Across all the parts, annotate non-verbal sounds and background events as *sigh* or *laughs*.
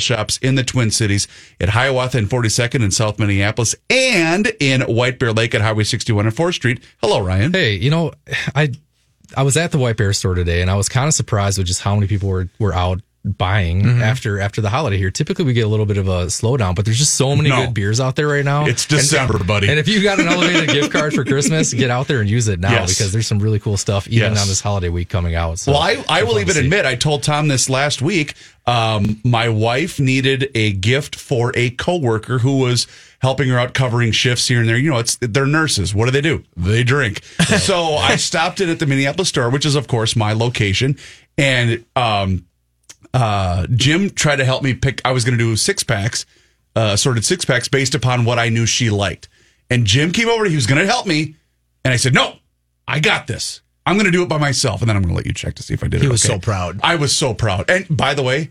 shops in the Twin Cities at Hiawatha and 42nd in South Minneapolis and in White Bear Lake at Highway 61 and 4th Street. Hello, Ryan. Hey, you know, I I was at the White Bear store today, and I was kind of surprised with just how many people were were out buying Mm-hmm. after after the holiday here. Typically, we get a little bit of a slowdown, but there's just so many No. good beers out there right now. It's And- December, buddy. And if you got an elevated gift *laughs* card for Christmas, get out there and use it now Yes. because there's some really cool stuff even Yes. on this holiday week coming out. So Well, I, I will even admit, I told Tom this last week. Um, my wife needed a gift for a coworker who was helping her out covering shifts here and there. You know, it's they're nurses. What do they do? They drink. so I stopped in at the Minneapolis store, which is of course my location, and um, uh, Jim tried to help me pick. I was going to do six packs, uh, sorted six packs based upon what I knew she liked. And Jim came over. He was going to help me, and I said, "No, I got this. I'm going to do it by myself." And then I'm going to let you check to see if I did it. He was okay. so proud. I was so proud. And by the way,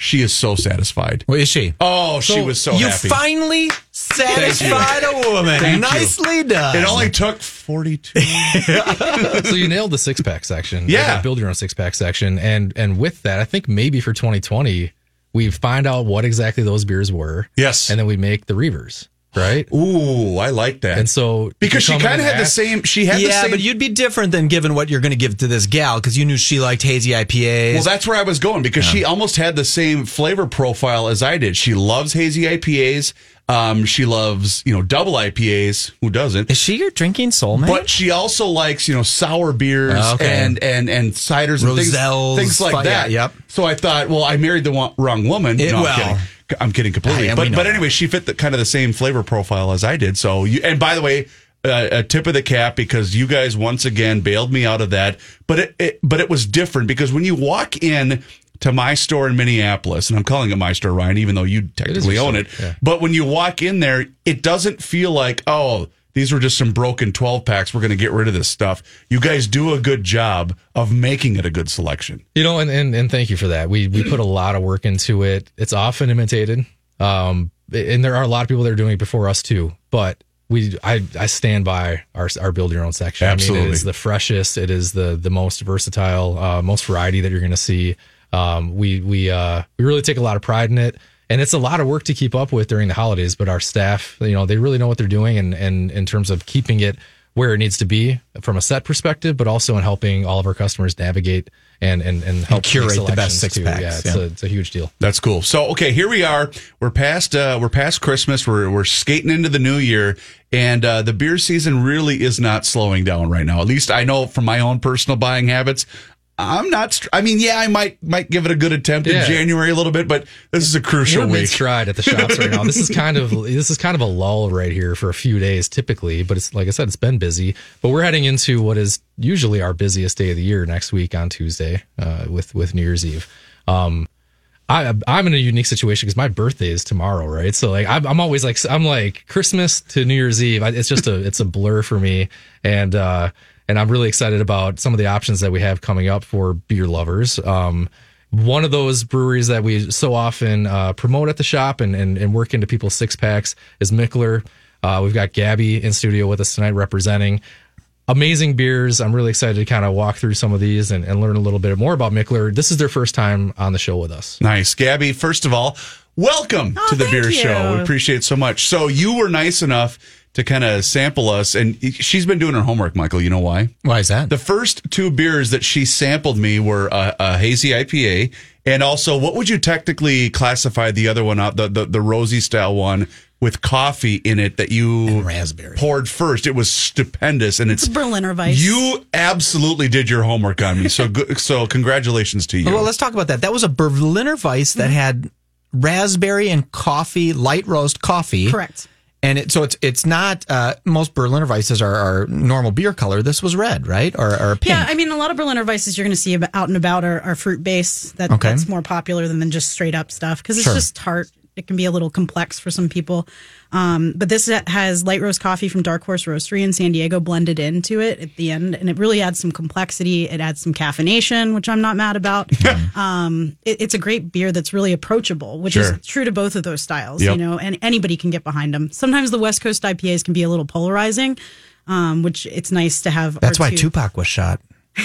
she is so satisfied. Well, is she? Oh, she was so you happy. finally satisfied a woman. Thank you. Nicely done. it only took 42. *laughs* so you *laughs* nailed the six pack section. Yeah. Like, build your own six pack section, and and with that, I think maybe for 2020 we find out what exactly those beers were. Yes. and then we make the reavers, right? Ooh, I like that. And so because she kind of had the same. She had the yeah, same. but you'd be different than giving what you're going to give to this gal because you knew she liked hazy IPAs. Well, that's where I was going because she almost had the same flavor profile as I did. She loves hazy IPAs. Um, she loves, you know, double IPAs. Who doesn't? is she your drinking soulmate? But she also likes, you know, sour beers Oh, okay. and and and ciders and things, Roselles, things like that. yeah, yep. So I thought, well, I married the wrong woman. It- no, well- I'm kidding. Completely. Yeah, but but that. anyway, she fit the kind of the same flavor profile as I did. So you and by the way, uh, a tip of the cap because you guys once again bailed me out of that. But it, it but it was different because when you walk in to my store in Minneapolis, and I'm calling it my store, Ryan, even though you technically your own store, it. yeah. But when you walk in there, it doesn't feel like, oh, these were just some broken 12 packs. We're going to get rid of this stuff. You guys do a good job of making it a good selection. You know, and, and and thank you for that. We we put a lot of work into it. It's often imitated, um, and there are a lot of people that are doing it before us too. But we, I, I stand by our our build your own section. I mean, Absolutely. it is the freshest. It is the the most versatile, uh, most variety that you're going to see. Um, we we uh, we really take a lot of pride in it. And it's a lot of work to keep up with during the holidays, but our staff, you know, they really know what they're doing and, and in terms of keeping it where it needs to be from a set perspective, but also in helping all of our customers navigate and and, and help make curate the best six too. packs, Yeah, it's, yeah. A, it's a huge deal. That's cool. So, okay, here we are. We're past, uh, we're past Christmas. We're, we're skating into the new year and, uh, the beer season really is not slowing down right now. At least I know from my own personal buying habits. I'm not, str- I mean, yeah, I might, might give it a good attempt in January a little bit, but this is a crucial week. stride at the shops right now. This is kind of *laughs* this is kind of a lull right here for a few days typically, but it's like I said, it's been busy. But we're heading into what is usually our busiest day of the year next week on Tuesday uh, with with New Year's Eve. Um, I, I'm in a unique situation because my birthday is tomorrow, right? So like I'm, I'm always like I'm like Christmas to New Year's Eve. I, it's just a it's a blur for me, and uh, and I'm really excited about some of the options that we have coming up for beer lovers. Um, one of those breweries that we so often uh, promote at the shop and, and and work into people's six packs is Mikkeller. Uh, we've got Gabby in studio with us tonight representing amazing beers. I'm really excited to kind of walk through some of these and, and learn a little bit more about Mikkeller. This is their first time on the show with us. Nice. Gabby, first of all, welcome Oh, to the beer you. show. We appreciate it so much. So you were nice enough to kind of sample us and she's been doing her homework, Michael. You know why? Why is that? The first two beers that she sampled me were a, a hazy IPA, and also what would you technically classify the other one out the the, the rosy style one with coffee in it that you And raspberry. poured first. It was stupendous, and it's, It's Berliner Weiss. You absolutely did your homework on me. So *laughs* good. So congratulations to you. Well, let's talk about that. That was a Berliner Weiss that mm-hmm. had raspberry and coffee, light roast coffee. Correct. And it, so it's it's not uh, most Berliner Weisses are, are normal beer color. This was red, right, or, or pink? Yeah, I mean, a lot of Berliner Weisses you're going to see out and about are, are fruit based. That, Okay. That's more popular than, than just straight up stuff because it's Sure. just tart. It can be a little complex for some people. Um, but this has light roast coffee from Dark Horse Roastery in San Diego blended into it at the end. And it really adds some complexity. It adds some caffeination, which I'm not mad about. *laughs* um, it, it's a great beer that's really approachable, which Sure. is true to both of those styles, Yep. you know, and anybody can get behind them. Sometimes the West Coast IPAs can be a little polarizing. Um, which it's nice to have. That's why two- Tupac was shot. *laughs*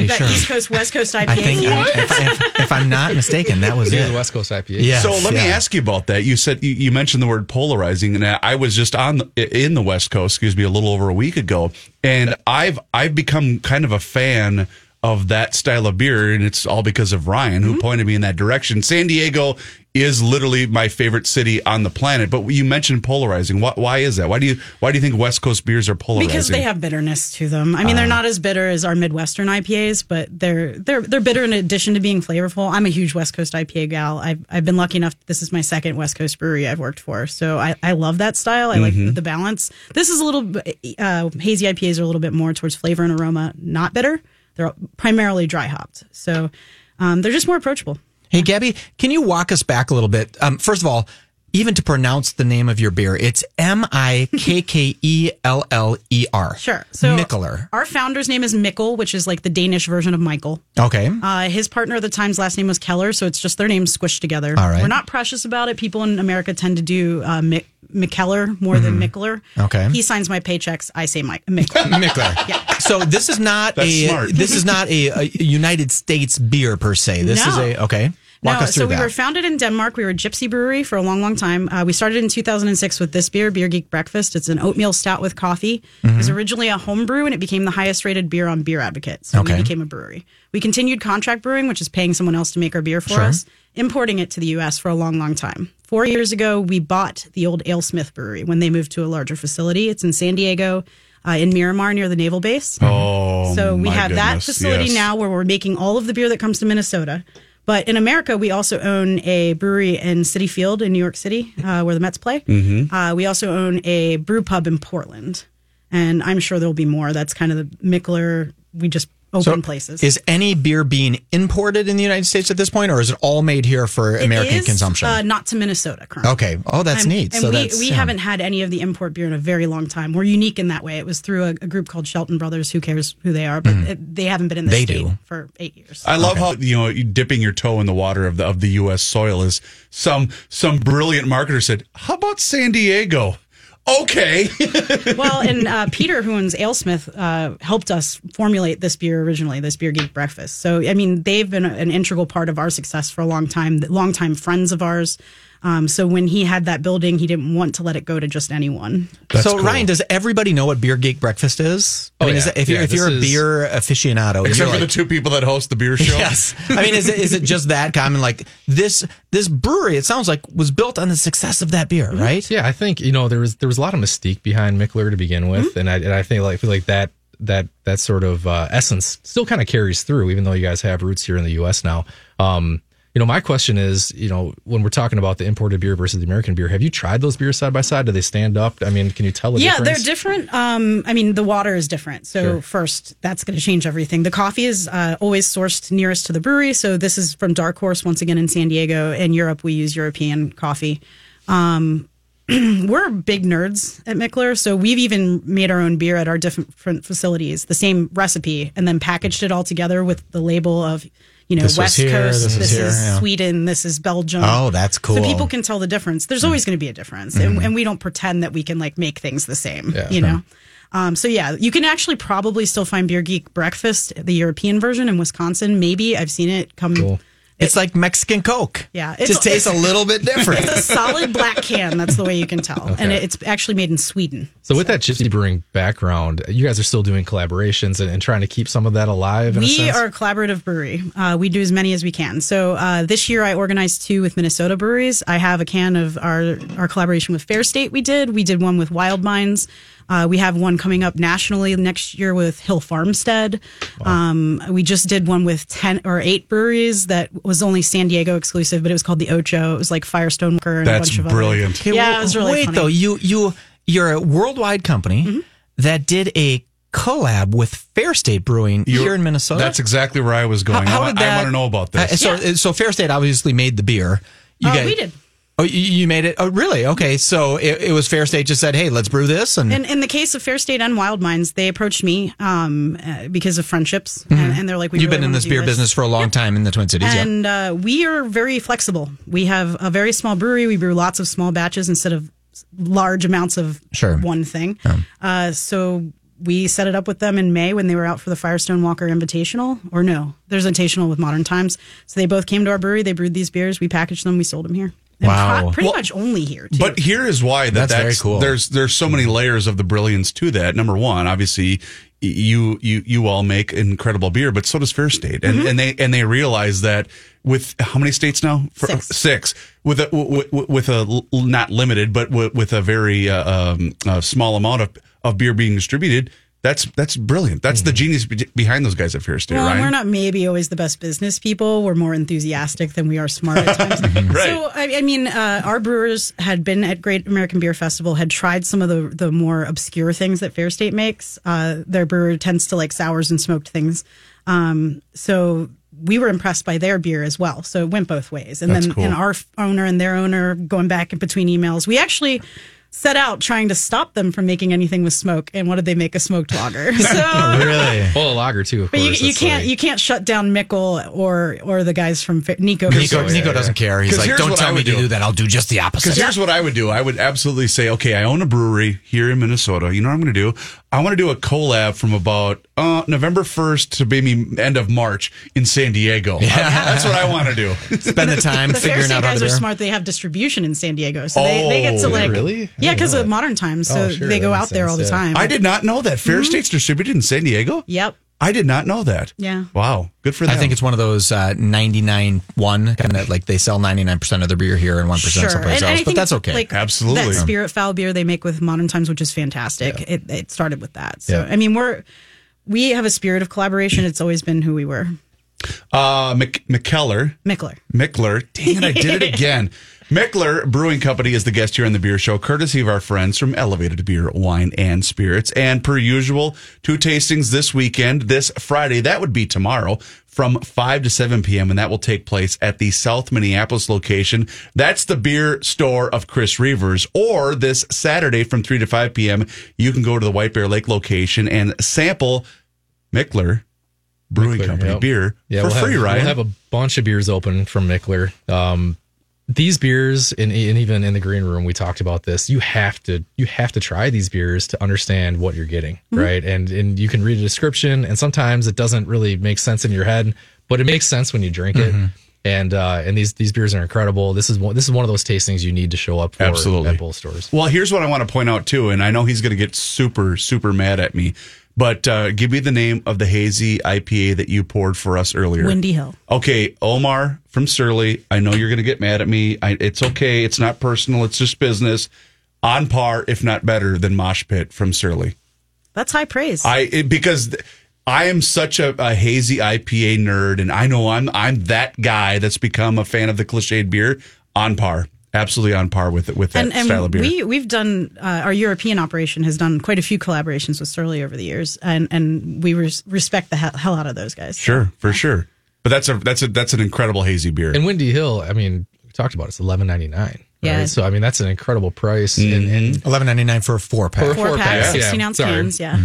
I'm pretty that sure. East Coast West Coast IPA. I think I, if, if, if I'm not mistaken, that was Yeah, it. the West Coast IPA. Yeah. So let me ask you about that. You said you, you mentioned the word polarizing, and I was just on the, in the West Coast, excuse me, a little over a week ago, and I've I've become kind of a fan of that style of beer, and it's all because of Ryan, Mm-hmm. who pointed me in that direction. San Diego is literally my favorite city on the planet, but you mentioned polarizing. Why, why is that? Why do you why do you think West Coast beers are polarizing? because they have bitterness to them. I mean, they're not as bitter as our Midwestern IPAs, but they're they're they're bitter in addition to being flavorful. I'm a huge West Coast IPA gal. I've I've been lucky enough. This is my second West Coast brewery I've worked for, so I, I love that style. I like the balance. This is a little uh, hazy IPAs are a little bit more towards flavor and aroma, not bitter. They're primarily dry hopped, so um, they're just more approachable. Hey, Gabby, can you walk us back a little bit? Um, first of all, even to pronounce the name of your beer, it's M I K K E L L E R. *laughs* Sure. So Mikkeller. Our founder's name is Mikkel, which is like the Danish version of Michael. Okay. Uh, his partner at the time's last name was Keller, so it's just their names squished together. All right. We're not precious about it. People in America tend to do uh, Mick, McKellar more than Mikkeller. Mm-hmm. Okay. He signs my paychecks. I say Mike Mikkeller. *laughs* Mikkeller. *laughs* Yeah. So this is not That's a smart. this is not a, a United States beer per se. This No. is a okay. Walk no, us so we that. were founded in Denmark. We were a gypsy brewery for a long, long time. Uh, we started in 2006 with this beer, Beer Geek Breakfast. It's an oatmeal stout with coffee. It was originally a home brew, and it became the highest rated beer on Beer Advocate. So Okay. we became a brewery. We continued contract brewing, which is paying someone else to make our beer for Sure. us, importing it to the U.S. for a long, long time. Four years ago, we bought the old AleSmith Brewery when they moved to a larger facility. It's in San Diego. Uh, in Miramar near the naval base. oh, So we my have that facility yes. now where we're making all of the beer that comes to Minnesota. But in America, we also own a brewery in City Field in New York City, uh, where the Mets play. Mm-hmm. Uh, we also own a brew pub in Portland, and I'm sure there'll be more. That's kind of the Mikkeller. We just open places. Is any beer being imported in the United States at this point, or is it all made here for It American is, consumption? Uh, not to Minnesota currently. okay. Oh, that's And- neat. And so we, that's we yeah. haven't had any of the import beer in a very long time. We're unique in that way. It was through a, a group called Shelton Brothers. Who cares who they are? But it, they haven't been in the They state do. for eight years. I love how you know dipping your toe in the water of the of the U.S. soil is some some brilliant marketer said. How about San Diego? Okay, *laughs* well, and uh, Peter, who owns AleSmith, uh, helped us formulate this beer originally, this Beer Geek Breakfast. So, I mean, they've been an integral part of our success for a long time, longtime friends of ours. Um, so when he had that building, he didn't want to let it go to just anyone. so cool. Ryan, does everybody know what Beer Geek Breakfast is? I Oh, mean, is yeah. it, if you're if you're a is- beer aficionado, except you're for the two people that host the beer *laughs* show. Yes, I mean, is it is it just that common? Like this this brewery, it sounds like was built on the success of that beer, right? Yeah, I think you know there was there was a lot of mystique behind Mikkeller to begin with, Mm-hmm. and I and I think like feel like that that that sort of uh, essence still kind of carries through, even though you guys have roots here in the U.S. now. Um, you know, my question is, you know, when we're talking about the imported beer versus the American beer, have you tried those beers side by side? Do they stand up? I mean, can you tell the yeah, difference? they're different. Um, I mean, the water is different. So Sure. first, that's going to change everything. The coffee is uh, always sourced nearest to the brewery. So this is from Dark Horse once again in San Diego. In Europe, we use European coffee. Um, *clears throat* we're big nerds at Mikkeller, so we've even made our own beer at our different different facilities, the same recipe, and then packaged it all together with the label of, you know, This West here, Coast, this this, is here, is yeah. Sweden, this is Belgium. Oh, that's cool. So people can tell the difference. There's always going to be a difference, and, and we don't pretend that we can like make things the same. Yeah. you know. Um, so yeah, you can actually probably still find Beer Geek Breakfast, the European version in Wisconsin. Maybe I've seen it come. Cool. It's like Mexican Coke. Yeah, it just tastes a little bit different. *laughs* It's a solid black can. That's the way you can tell, and it's actually made in Sweden. So with that gypsy brewing background, you guys are still doing collaborations and, and trying to keep some of that alive. In a We sense? are a collaborative brewery. Uh, we do as many as we can. So uh, this year, I organized two with Minnesota breweries. I have a can of our our collaboration with Fair State. We did. We did one with Wild Minds. Uh, we have one coming up nationally next year with Hill Farmstead. Um, we just did one with ten or eight breweries that was only San Diego exclusive, but it was called the Ocho. It was like Firestone Walker and That's a bunch of brilliant. Other, yeah, it was really Wait funny. Mm-hmm. though, you you you're a worldwide company that did a collab with Fair State Brewing here in Minnesota. That's exactly where I was going. I, did I want to know about this. Uh, so Yeah. so Fair State obviously made the beer. You Uh, guys- we did. Oh, you, made it. Oh, really? Okay. So it, it was Fair State just said, "Hey, let's brew this." And, In, in the case of Fair State and Wild Minds, they approached me um, uh, because of friendships, and, and they're like, we Mm-hmm. you've really been in this beer business for a long time in the Twin Cities. yeah. And uh, we are very flexible. We have a very small brewery. We brew lots of small batches instead of large amounts of Sure. one thing. Uh, so we set it up with them in May when they were out for the Firestone Walker Invitational, or no, there's Invitational with Modern Times. So they both came to our brewery. They brewed these beers. We packaged them. We sold them here. And Wow. pro- pretty Well, much only here. Too. But here is why that That's that's, very cool. There's there's so many layers of the brilliance to that. Number one, obviously, you you you all make incredible beer, but so does Fair State, and Mm-hmm. and they and they realize that with how many states now? For- Six. Six with a with, with a l- not limited, but with, with a very uh, um, uh, small amount of of beer being distributed. That's that's brilliant. That's the genius be- behind those guys at Fair State, Mm-hmm. Well, right? we're not maybe always the best business people. We're more enthusiastic than we are smart at times. *laughs* Right. So, I, I mean, uh, our brewers had been at Great American Beer Festival, had tried some of the the more obscure things that Fair State makes. Uh, their brewer tends to like sours and smoked things. Um, so we were impressed by their beer as well. So it went both ways. And That's then cool. and our owner and their owner going back in between emails. We actually set out trying to stop them from making anything with smoke. And what did they make? A smoked lager. *laughs* Oh, so Really? *laughs* Well, a lager too. Of but you, course. you It's can't like- you can't shut down Mikkel or or the guys from Fa- Nico. Nico, yeah, Nico yeah. doesn't care. He's like, don't tell me would to do. do that. I'll do just the opposite. Because here's what I would do. I would absolutely say, okay, I own a brewery here in Minnesota. You know what I'm going to do? I want to do a collab from about uh, November 1st to maybe end of March in San Diego. Yeah. That's what I want to do. *laughs* Spend the time The Fair figuring State out how guys to are do it. smart. They have distribution in San Diego, so they, they get to Oh, like really? Yeah, because of modern times. So Oh, sure, they go out makes there all the yeah. time. I did not know that. Fair State's distributed in San Diego? Yep. I did not know that. Yeah. Wow. Good for them. I think it's one of those uh, 99 1 kind of like they sell 99% of their beer here and 1% Sure, someplace and, and else. But that's okay. Like Absolutely. that spirit foul beer they make with Modern Times, which is fantastic. It, it started with that. So Yeah. I mean, we're we have a spirit of collaboration. It's always been who we were. uh, Mc- McKellar. Mikkeller. Mikkeller. Dang it, I did it *laughs* again. Mikkeller Brewing Company is the guest here on the beer show, courtesy of our friends from Elevated Beer, Wine, and Spirits. And per usual, two tastings this weekend, this Friday. That would be tomorrow from 5 to 7 p.m. And that will take place at the South Minneapolis location. That's the beer store of Chris Reavers. Or this Saturday from 3 to 5 p.m., you can go to the White Bear Lake location and sample Mikkeller Brewing Mikkeller, Company yep. beer Yeah, for we'll free, have, right? We'll have a bunch of beers open from Mikkeller. Um, these beers, and, and even in the green room, we talked about this. You have to you have to try these beers to understand what you're getting, right? And and you can read a description, and sometimes it doesn't really make sense in your head, but it makes sense when you drink it. And uh, and these these beers are incredible. This is one this is one of those tastings you need to show up for Absolutely. at both stores. Well, here's what I want to point out too, and I know he's going to get super, super mad at me. But uh, give me the name of the hazy IPA that you poured for us earlier. Windy Hill. Okay, Omar from Surly. I know you're going to get mad at me. I, it's okay. It's not personal. It's just business. On par, if not better, than Mosh Pit from Surly. That's high praise. I it, because th- I am such a, a hazy IPA nerd, and I know I'm I'm that guy that's become a fan of the cliched beer. On par, absolutely on par with it with that and, and style of beer. we we've done uh, our European operation has done quite a few collaborations with Surly over the years, and and we res- respect the hell, hell out of those guys. Sure, for sure. But that's a that's a that's an incredible hazy beer. And Windy Hill, I mean, we talked about it, it's eleven ninety nine. Yeah. Right? So I mean, that's an incredible price. And, and 11.99 for a four pack. For- Four, Four packs, packs, yeah. sixteen ounce Sorry. cans. Yeah.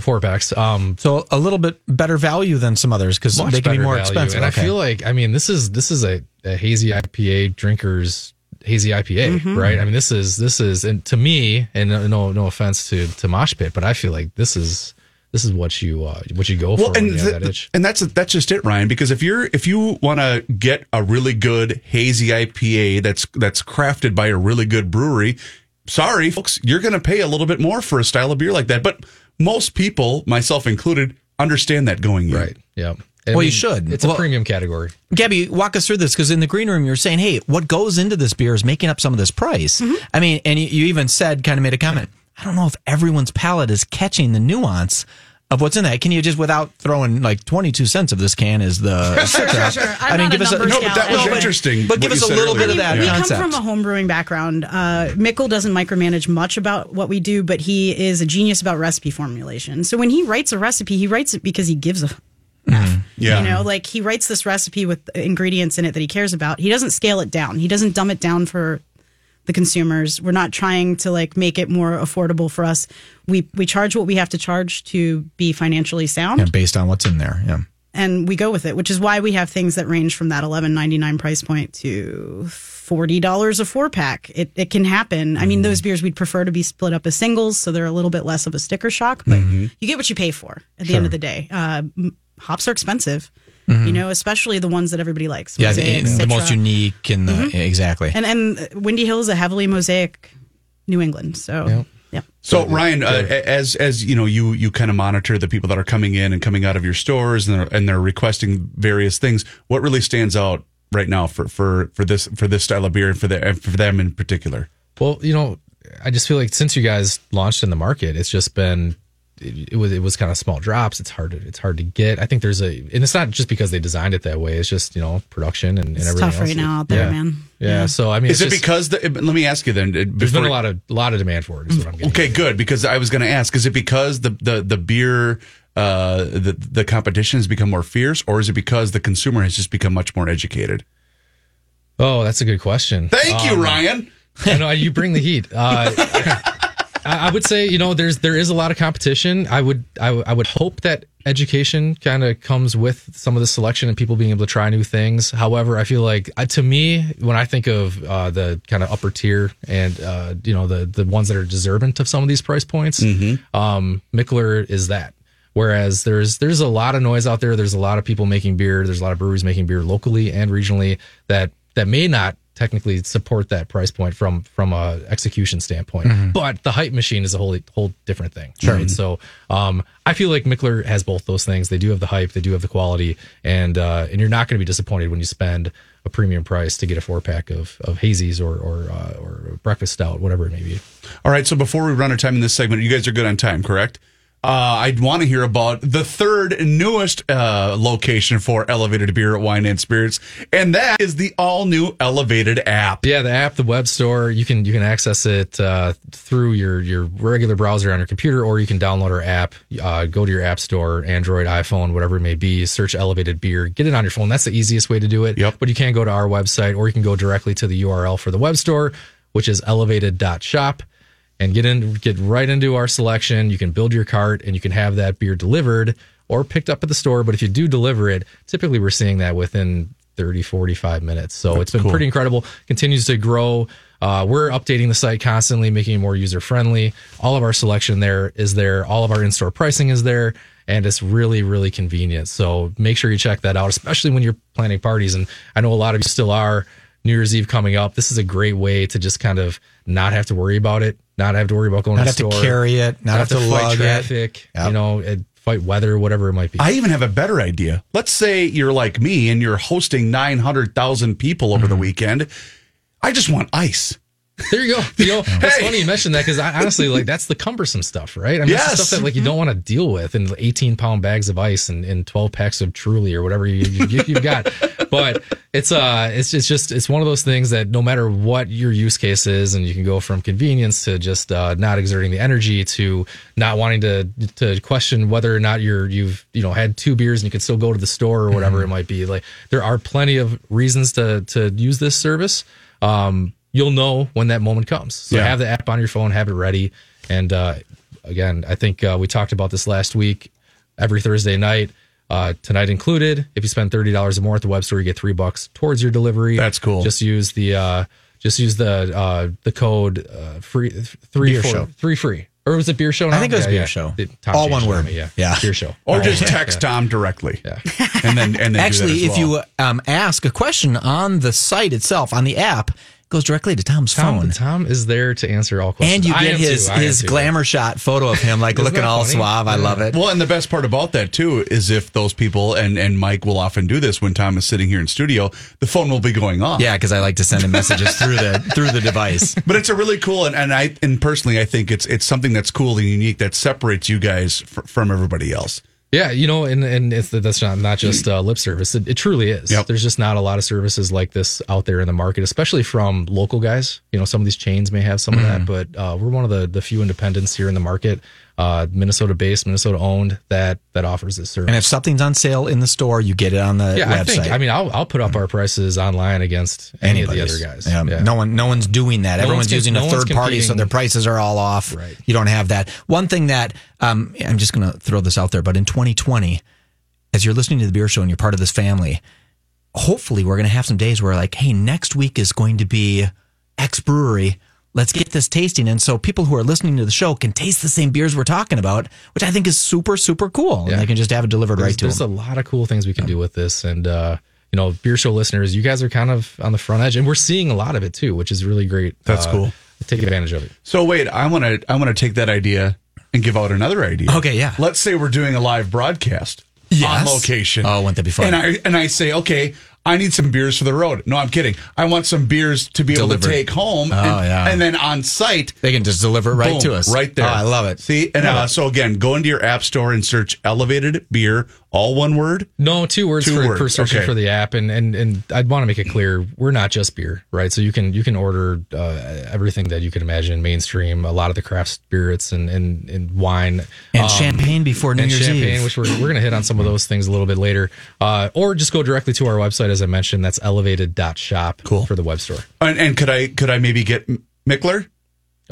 four packs. Um, So a little bit better value than some others because they can be more value. expensive. And Okay. I feel like, I mean, this is this is a, a hazy IPA drinkers hazy IPA, Mm-hmm. right? I mean, this is this is, and to me, and no no, offense to to Mosh Pit, but I feel like this is this is what you uh, what you go for well, and have that itch. and that's that's just it, Ryan. Because if you're if you want to get a really good hazy IPA that's that's crafted by a really good brewery, sorry folks, you're going to pay a little bit more for a style of beer like that. But most people, myself included, understand that going in. Right. Yeah. I Well, you should. It's Well- a premium category. Gabby, walk us through this because in the green room, you're saying, hey, what goes into this beer is making up some of this price. I mean, and you, you even said, kind of made a comment, I don't know if everyone's palate is catching the nuance of what's in that. Can you just, without throwing like 22 cents of this can is the. Sure, sure, sure. I'm not a numbers No, but that was gal. interesting. but give us a said little bit of that we concept. come from a home brewing background. Uh, Mikkel doesn't micromanage much about what we do, but he is a genius about recipe formulation. So when he writes a recipe, he writes it because he gives a f. Yeah. You know, like he writes this recipe with ingredients in it that he cares about. He doesn't scale it down. He doesn't dumb it down for the consumers. We're not trying to like make it more affordable for us. We we charge what we have to charge to be financially sound. Yeah, based on what's in there. Yeah. and we go with it, which is why we have things that range from that eleven ninety nine price point to forty dollars a four pack. It it can happen. I mean, Mm-hmm. those beers we'd prefer to be split up as singles, so they're a little bit less of a sticker shock, but Mm-hmm. you get what you pay for at the end of the day. Uh, hops are expensive, Mm-hmm. you know, especially the ones that everybody likes. Yeah, Mosaic, the, the most unique and the Mm-hmm. exactly. And and Windy Hill is a heavily mosaic New England. So Yep. yep. So Ryan, uh, as as you know, you you kind of monitor the people that are coming in and coming out of your stores, and they're, and they're requesting various things. What really stands out right now for for for this for this style of beer and for the and for them in particular? Well, you know, I just feel like since you guys launched in the market, it's just been it, it was it was kind of small drops. It's hard to it's hard to get. I think there's a and it's not just because they designed it that way. It's just you know production and, and It's everything tough else. right now out there, yeah. man. Yeah. Yeah. So I mean, Is it just- because the? Let me ask you then. uh, there's been a lot of a lot of demand for it? Is what I'm getting. Okay, at. good because I was going to ask: Is it because the the the beer uh, the the competition has become more fierce, or is it because the consumer has just become much more educated? Oh, that's a good question. Thank you, Um, Ryan. I know you bring the heat. Uh, *laughs* I, I would say you know there's there is a lot of competition. I would I, w- I would hope that education kind of comes with some of the selection and people being able to try new things. However, I feel like uh, to me when I think of uh, the kind of upper tier and uh, you know the the ones that are deserving of some of these price points, um, Mikkeller is that. Whereas there's there's a lot of noise out there. There's a lot of people making beer. There's a lot of breweries making beer locally and regionally that that may not technically support that price point from from a execution standpoint. But the hype machine is a whole whole different thing. Right. So um, I feel like Mikkeller has both those things. They do have the hype. They do have the quality, and uh, and you're not going to be disappointed when you spend a premium price to get a four pack of of hazies or or uh, or breakfast stout, whatever it may be. All right. So before we run our time in this segment, you guys are good on time, correct? Uh, I'd want to hear about the third newest uh, location for Elevated Beer at Wine and Spirits, and that is the all new Elevated app. Yeah, the app, the web store, you can you can access it uh, through your your regular browser on your computer, or you can download our app. Uh, go to your app store, Android, iPhone, whatever it may be. Search Elevated Beer, get it on your phone. That's the easiest way to do it. Yep. But you can go to our website, or you can go directly to the URL for the web store, which is elevated.shop and get in get right into our selection. You can build your cart and you can have that beer delivered or picked up at the store. But if you do deliver it, typically we're seeing that within 30, 45 minutes. So it's been pretty incredible. Continues to grow. Uh, we're updating the site constantly, making it more user friendly. All of our selection there is there. All of our in store pricing is there. And it's really, really convenient. So make sure you check that out, especially when you're planning parties. And I know a lot of you still are. New Year's Eve coming up. This is a great way to just kind of not have to worry about it, not have to worry about going to. Not to have the to carry it, not have to fight lug it. traffic, Yep. you know, fight weather, whatever it might be. I even have a better idea. Let's say you're like me and you're hosting 900,000 people over the mm-hmm. weekend. I just want ice. There you go. You know, it's Hey. funny you mentioned that because honestly, like that's the cumbersome stuff, right? I mean, Yes. stuff that like you don't want to deal with in 18 pound bags of ice and, and 12 packs of Truly or whatever you, you, you've got. But it's uh, it's it's just it's one of those things that no matter what your use case is, and you can go from convenience to just uh, not exerting the energy to not wanting to to question whether or not you're you've you know had two beers and you can still go to the store or whatever it might be. Like there are plenty of reasons to to use this service. Um, you'll know when that moment comes. So Yeah. have the app on your phone, have it ready. And uh, again, I think uh, we talked about this last week. Every Thursday night, uh, tonight included. If you spend thirty dollars or more at the web store, you get three bucks towards your delivery. That's cool. Just use the uh, just use the uh, the code uh, free three Beer four- show. three free. Or was it beer show? Now? I think it was Yeah, beer yeah. show. Tom All one word. me, Yeah, Yeah. beer show. Or just text Tom directly. Yeah. And then, and then do that Actually, as if you um, ask a question on the site itself, on the app, it goes directly to Tom's Tom, phone. Tom is there to answer all questions. And you get his too. I am his too. glamour shot photo of him, like Isn't looking all funny? suave. I love it. Well, and the best part about that too is if those people and and Mike will often do this when Tom is sitting here in studio, the phone will be going off. Yeah, because I like to send him messages *laughs* through the through the device. But it's a really cool and, and I and personally I think it's it's something that's cool and unique that separates you guys fr- from everybody else. Yeah, you know, and and it's, that's not not just uh, lip service. It, it truly is. Yep. There's just not a lot of services like this out there in the market, especially from local guys. You know, some of these chains may have some of that, but uh, we're one of the the few independents here in the market, uh, Minnesota based, Minnesota owned that that offers this service. And if something's on sale in the store, you get it on the yeah, website. I think. I mean, I'll I'll put up our prices online against any Anybody's. of the other guys. Yeah, Yeah. No one, no one's doing that. No Everyone's one's using com- a third party, so their prices are all off. Right. You don't have that. One thing that um, I'm just going to throw this out there, but in 2020, as you're listening to the beer show and you're part of this family, hopefully we're going to have some days where like, hey, next week is going to be X brewery. Let's get this tasting. And so people who are listening to the show can taste the same beers we're talking about, which I think is super, super cool. Yeah. And they can just have it delivered there's, right to there's them. There's a lot of cool things we can do with this and uh you know beer show listeners you guys are kind of on the front edge and we're seeing a lot of it too which is really great That's Uh, cool. take advantage of it So wait, I want to I want to take that idea and give out another idea. Okay, yeah. Let's say we're doing a live broadcast Yes. on location. Oh, wouldn't that be fun? And I and I say, okay, I need some beers for the road. No, I'm kidding. I want some beers to be able to take home. Oh, and, yeah. and then on site. They can just deliver right boom, to us. right there. Oh, I love it. See, and uh, so again, go into your app store and search "elevated beer," all one word. no two words Two for, words, for searching okay. for the app and and and i'd want to make it clear we're not just beer right so you can you can order uh, everything that you can imagine mainstream a lot of the craft spirits and and, and wine And um, champagne before New and Year's champagne, Eve. which we're, we're going to hit on some of those things a little bit later. Uh, or just go directly to our website, as I mentioned. That's elevated.shop Cool. for the web store. And, and could I could I maybe get M- Mikkeller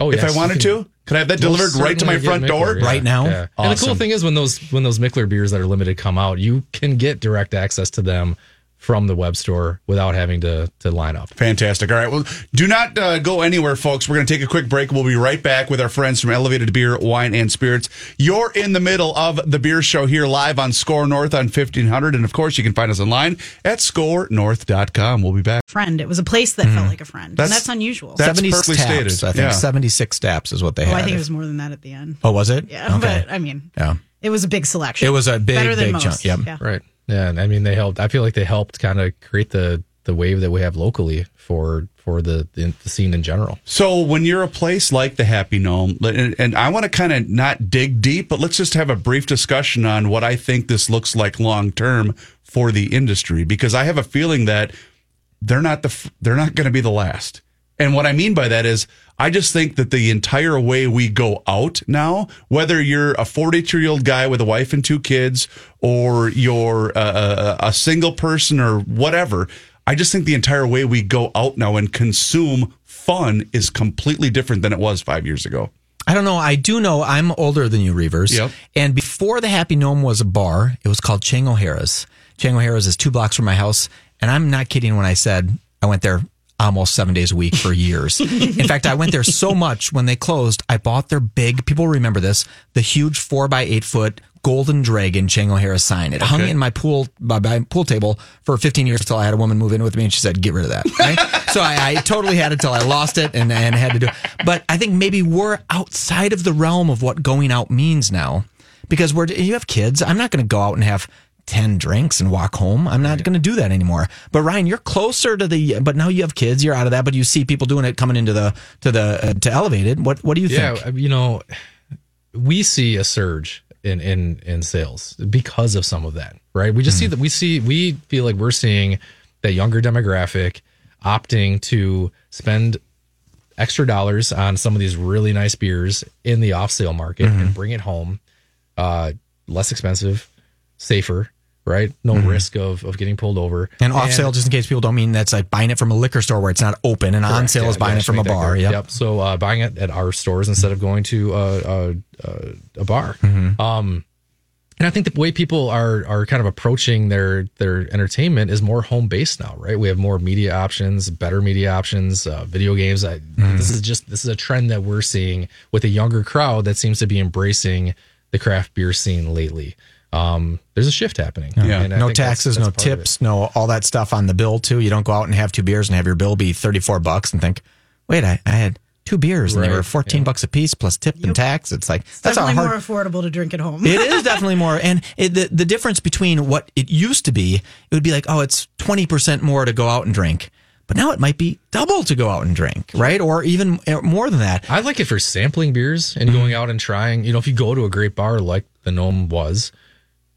Oh, if I wanted can- to? Could I have that Most delivered right to my front get door? Yeah, Right now? yeah. And the cool thing is when those when those Mikkeller beers that are limited come out, you can get direct access to them from the web store without having to to line up. Fantastic. All right. Well, do not uh, go anywhere, folks. We're going to take a quick break. We'll be right back with our friends from Elevated Beer, Wine, and Spirits. You're in the middle of the beer show here live on Score North on 1500. And of course, you can find us online at scorenorth.com. We'll be back. friend. It was a place that felt like a friend. That's- and that's unusual. that's 70 perfectly taps, stated. I think Yeah. 76 taps is what they oh, had. I think it was more than that at the end. Oh, was it? Yeah, Okay. but I mean, yeah. it was a big selection. It was a big, Better than big most. chunk. Yep. Yeah. Right. Yeah. And I mean, they helped. I feel like they helped kind of create the the wave that we have locally for for the the, scene in general. So when you're a place like the Happy Gnome, and, and I want to kind of not dig deep, but let's just have a brief discussion on what I think this looks like long term for the industry, because I have a feeling that they're not the they're not going to be the last. And what I mean by that is, I just think that the entire way we go out now, whether you're a 42 year old guy with a wife and two kids, or you're a, a, single person or whatever, I just think the entire way we go out now and consume fun is completely different than it was five years ago. I don't know. I do know I'm older than you, Reavers. Yep. And before the Happy Gnome was a bar, it was called Chang O'Hara's. Chang O'Hara's is two blocks from my house. And I'm not kidding when I said I went there almost seven days a week for years. In fact, I went there so much when they closed, I bought their big, people remember this, the huge four by eight foot golden dragon Chang O'Hara sign. It hung in my pool, my, my pool table for 15 years until I had a woman move in with me and she said, get rid of that. *laughs* Right? so I, I totally had it till I lost it and, and had to do it. But I think maybe we're outside of the realm of what going out means now because we're, you have kids. I'm not going to go out and have 10 drinks and walk home. I'm not going to do that anymore. But Ryan, you're closer to the, but now you have kids, you're out of that, but you see people doing it coming into the, to the, uh, to elevated. What, what do you Yeah, think? Yeah, you know, we see a surge in in in sales because of some of that, right? We just see that we see we feel like we're seeing that younger demographic opting to spend extra dollars on some of these really nice beers in the off sale market and bring it home, uh, less expensive, safer, right? No risk of of getting pulled over And off sale, just in case people don't mean that's like buying it from a liquor store where it's not open, and on sale Yeah, is buying yeah, it from a bar. Yep. Yep. So uh, buying it at our stores instead of going to uh, uh, uh, a bar. Mm-hmm. Um, and I think the way people are are kind of approaching their their entertainment is more home based now, right? We have more media options, better media options, uh, video games. I, Mm-hmm. This is just this is a trend that we're seeing with a younger crowd that seems to be embracing the craft beer scene lately. Um, there's a shift happening. Yeah. And no think that's- taxes, that's no part of it. tips, no all that stuff on the bill too. You don't go out and have two beers and have your bill be thirty four bucks and think, wait, I, I had two beers and they were fourteen bucks a piece plus tip and tax. It's like that's a Definitely hard. more affordable to drink at home. it is *laughs* definitely more, and it, the the difference between what it used to be, it would be like, oh, it's twenty percent more to go out and drink, but now it might be double to go out and drink, right, or even uh, more than that. I like it for sampling beers and going out and trying. You know, if you go to a great bar like the Gnome was,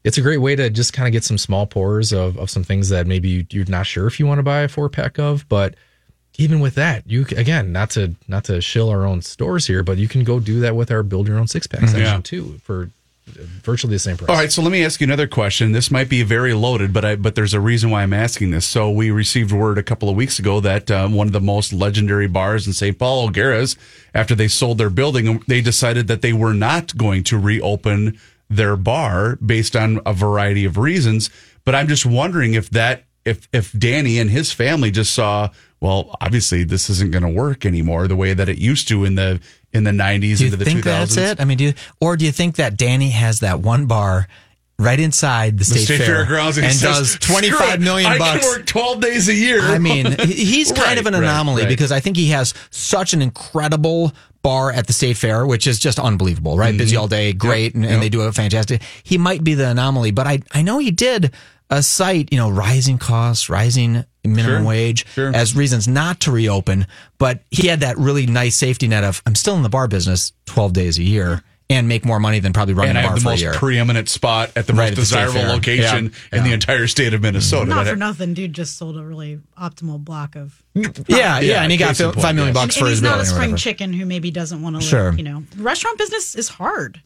it's a great way to just kind of get some small pours of, of some things that maybe you- you're not sure if you want to buy a four pack of. But even with that, you again not to not to shill our own stores here, but you can go do that with our build your own six pack section Yeah. too for virtually the same price. All right, so let me ask you another question. This might be very loaded, but I but there's a reason why I'm asking this. So we received word a couple of weeks ago that um, one of the most legendary bars in St. Paul, O'Gara's, after they sold their building, they decided that they were not going to reopen their bar based on a variety of reasons. But I'm just wondering if that if if Danny and his family just saw, well, obviously this isn't going to work anymore the way that it used to in the in the 90s Do you into the think 2000s. that's it? I mean, do you, or do you think that Danny has that one bar right inside the The state, state fair fairgrounds and, he says, does twenty five million "Screw five I bucks? can work 12 days a year. I mean, he's kind Right, of an right, anomaly right. because I think he has such an incredible bar at the state fair, which is just unbelievable, right? Busy all day, great, and, and Mm-hmm. yep. they do a fantastic. He might be the anomaly, but I, I know he did a cite, you know, rising costs, rising minimum Sure, wage sure. as reasons not to reopen. But he had that really nice safety net of, I'm still in the bar business 12 days a year and make more money than probably running and a I bar have the for a most year. preeminent spot at the Right most at the desirable location Yeah, in the entire state of Minnesota. Not for nothing, dude just sold a really optimal block of. yeah, yeah, Yeah, and he got five point, million in fi- point, five million yes. bucks And, for and his he's not a spring chicken who maybe doesn't want to, Sure. you know, restaurant business is hard.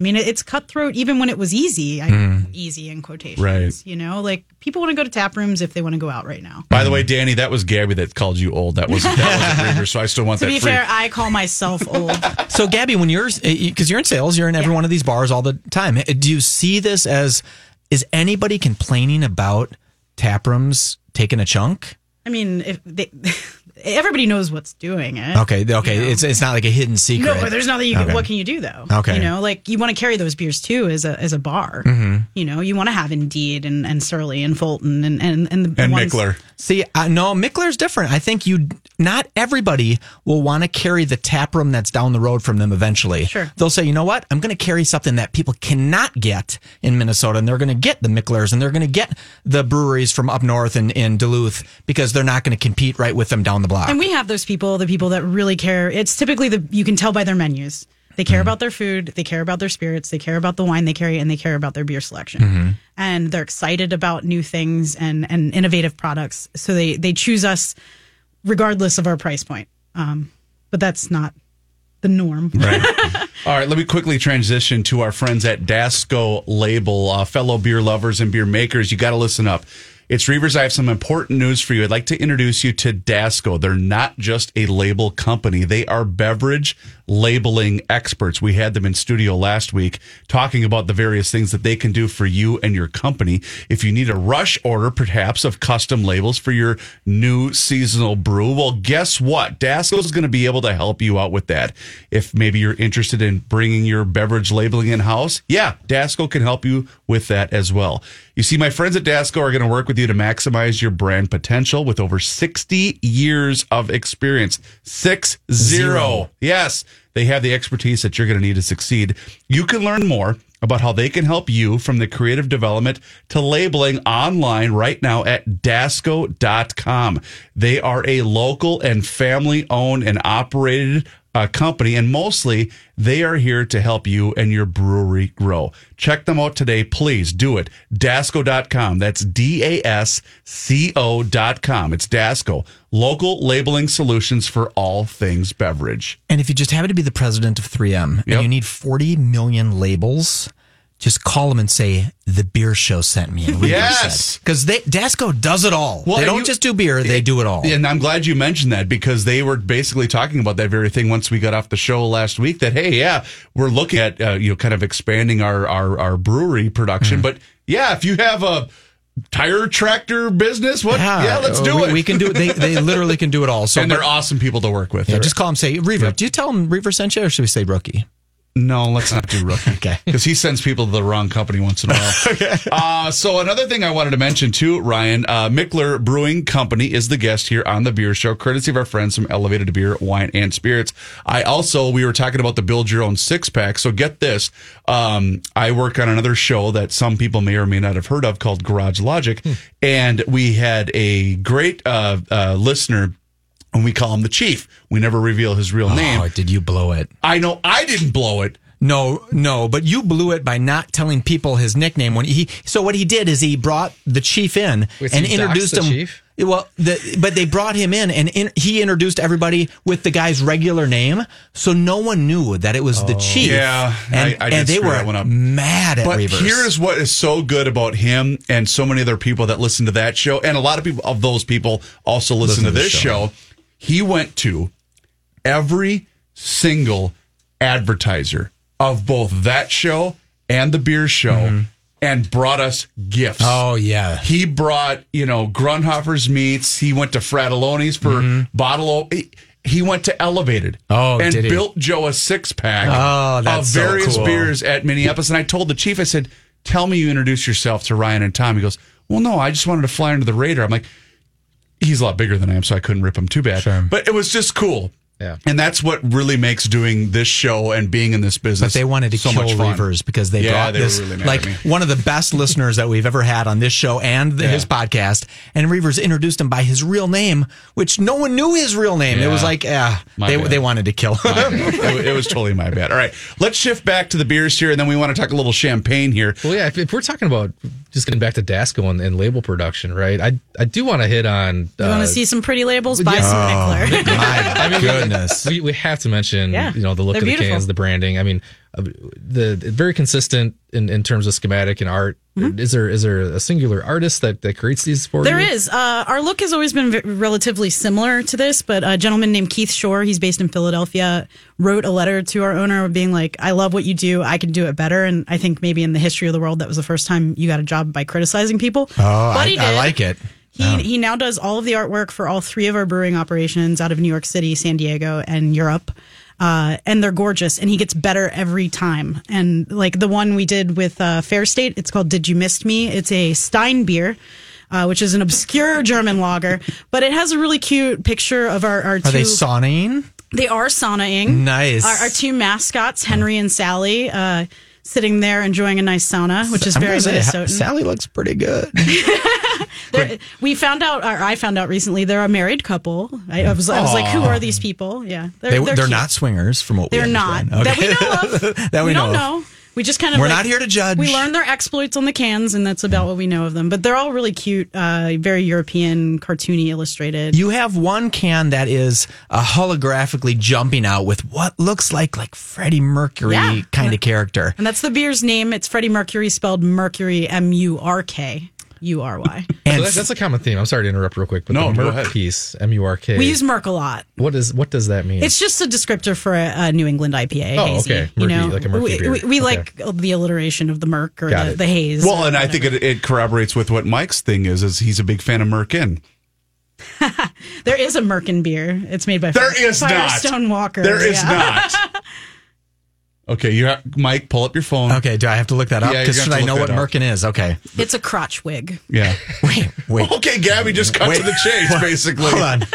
I mean, it's cutthroat even when it was easy. I, Hmm. Easy in quotations. Right. You know, like people want to go to tap rooms if they want to go out right now. By the way, Danny, that was Gabby that called you old. That wasn't that wasn't *laughs* Reaver, so I still want To that be free. fair, I call myself old. *laughs* So, Gabby, when you're because you're in sales, you're in every Yeah. one of these bars all the time. Do you see this as is anybody complaining about tap rooms taking a chunk? I mean, if they, *laughs* everybody knows what's doing it. Okay, okay, you know? it's it's not like a hidden secret. No, but there's nothing you can. Okay. What can you do though? Okay. you know, like you want to carry those beers too as a as a bar. Mm-hmm. You know, you want to have Indeed and, and Surly and Fulton and and and, the and ones- Mikkeller. See, uh, no, Mikkeller's different. I think you not everybody will want to carry the tap room that's down the road from them eventually. Sure. They'll say, you know what? I'm going to carry something that people cannot get in Minnesota, and they're going to get the Mikkellers and they're going to get the breweries from up north in, in Duluth because they're not going to compete right with them down the block. And we have those people, the people that really care. It's typically the you can tell by their menus. They Mm-hmm. care about their food, they care about their spirits, they care about the wine they carry, and they care about their beer selection. Mm-hmm. And they're excited about new things and and innovative products. So they they choose us regardless of our price point. Um, but that's not the norm. Right. *laughs* All right, let me quickly transition to our friends at Dasco Label, uh, fellow beer lovers and beer makers. You got to listen up. It's Reavers. I have some important news for you. I'd like to introduce you to Dasco. They're not just a label company, they are beverage labeling experts. We had them in studio last week talking about the various things that they can do for you and your company. If you need a rush order, perhaps, of custom labels for your new seasonal brew, well, guess what? Dasco is going to be able to help you out with that. If maybe you're interested in bringing your beverage labeling in house, yeah, Dasco can help you with that as well. You see, my friends at Dasco are going to work with to maximize your brand potential with over 60 years of experience. Six zero. Zero. Yes, they have the expertise that you're going to need to succeed. You can learn more about how they can help you from the creative development to labeling online right now at dasco.com. They are a local and family owned and operated uh, company, and mostly they are here to help you and your brewery grow. Check them out today. Please do it. Dasco.com. That's D A S C O.com. It's Dasco, local labeling solutions for all things beverage. And if you just happen to be the president of 3M Yep. and you need 40 million labels, just call them and say, the beer show sent me. Yes. Because they Dasco does it all. Well, they don't you- just do beer, they do it all. And I'm glad you mentioned that because they were basically talking about that very thing once we got off the show last week. That hey, yeah, we're looking at uh, you know kind of expanding our our, our brewery production, Mm-hmm. but yeah, if you have a tire tractor business, what? Yeah, let's do we, it. We can do it. They, they *laughs* literally can do it all. So and they're but- awesome people to work with. yeah, just call them, say, Reaver. Do you tell them Reaver sent you or should we say rookie? No, let's not do *laughs* rookie. Okay. Because he sends people to the wrong company once in a while. *laughs* okay. Uh, so another thing I wanted to mention too, Ryan, uh, Mikkeller Brewing Company is the guest here on the Beer Show, courtesy of our friends from Elevated Beer, Wine, and Spirits. I also, we were talking about the build your own six pack. So get this. Um, I work on another show that some people may or may not have heard of called Garage Logic. And we had a great, uh, uh, listener and we call him the chief. We never reveal his real oh, name. Oh, did you blow it? I know I didn't blow it. No, no, but you blew it by not telling people his nickname when he. So what he did is he brought the chief in Wait, and you introduced the him. chief? Well, the, but they brought him in and in, he introduced everybody with the guy's regular name, so no one knew that it was the oh, chief. Oh. Yeah, and, I- I did and they screw were that one up. mad at But Reavers. here's what is so good about him and so many other people that listen to that show, and a lot of people of those people also listen, to to this show. show. He went to every single advertiser of both that show and the beer show and brought us gifts. Oh yeah. He brought, you know, Grundhofer's meats. He went to Fratallone's for bottle. O- he, went to Elevated. Oh, and built Joe a six pack Oh, of so various cool. beers at Minneapolis. And I told the chief, I said, "Tell me you introduce yourself to Ryan and Tom." He goes, "Well, no, I just wanted to fly under the radar." I'm like, "He's a lot bigger than I am, so I couldn't rip him too bad." Sure. But it was just cool. Yeah. And that's what really makes doing this show and being in this business. But they wanted to so kill much fun. Reavers because they Yeah, brought they were this really like one of the best listeners that we've ever had on this show and the, his podcast. And Reavers introduced him by his real name, which no one knew his real name. It was like, yeah, My they bad. they wanted to kill him. it, it was totally my bad. All right, let's shift back to the beers here, and then we want to talk a little champagne here. Well, yeah, if, if we're talking about just getting back to Dasco and, and label production, right? I I do want to hit on. You want uh, to see some pretty labels? Buy yeah. some Mikkeller. My *laughs* *laughs* goodness. we, we have to mention, Yeah. you know, the look They're of the beautiful. cans, the branding. I mean, uh, the very consistent in, in terms of schematic and art. Is there is there a singular artist that, that creates these for Mm-hmm. There you? is. Uh, our look has always been v- relatively similar to this, but a gentleman named Keith Shore, he's based in Philadelphia, wrote a letter to our owner being like, I love what you do. I can do it better. And I think maybe in the history of the world, that was the first time you got a job by criticizing people. Oh, But I, I like it. He, he now does all of the artwork for all three of our brewing operations out of New York City, San Diego, and Europe. Uh, and they're gorgeous, and he gets better every time. And like the one we did with uh, Fair State, it's called "Did You Miss Me?" It's a Stein beer, uh, which is an obscure *laughs* German lager, but it has a really cute picture of our, our two. Are they sauning? They are saunaing. Nice. Our, our two mascots, Henry and Sally, uh, sitting there enjoying a nice sauna, which is I'm very say, Minnesotan. Sally looks pretty good. *laughs* They're- we found out, or I found out recently, they're a married couple. I, I was, I was like, who are these people? Yeah, They, they're, cute. not swingers, from what we They're not understand. that we know of. *laughs* That we don't know of. know. We just kind of We're like- not here to judge. We learned their exploits on the cans, and that's about what we know of them. But they're all really cute, uh, very European, cartoony, illustrated. You have one can that is uh, holographically jumping out with what looks like like Freddie Mercury Yeah. kind of character. and that's the beer's name. It's Freddie Mercury, spelled Mercury, M U R K U R Y. So And that, that's a common theme. I'm sorry to interrupt real quick, but No, the go Merc piece, M U R K. We use Merc a lot. what is what does that mean? It's just a descriptor for a, a New England IPA. Oh, hazy, okay. you know, like a murky we, beer. we, we Okay. like the alliteration of the Merc or the, the haze. Well, and I think it, it corroborates with what Mike's thing is. Is he's a big fan of Merkin. *laughs* There is a Merkin beer. It's made by There is not. Firestone Walker. There is yeah. not. *laughs* Okay, you have Mike. Pull up your phone. okay, do I have to look that up? Yeah, you're Because gonna should have I to know look what that. Merkin is? Okay. It's a crotch wig. Yeah. *laughs* Wait, wait. *laughs* Okay, Gabby just cut to the chase, basically. Hold on. All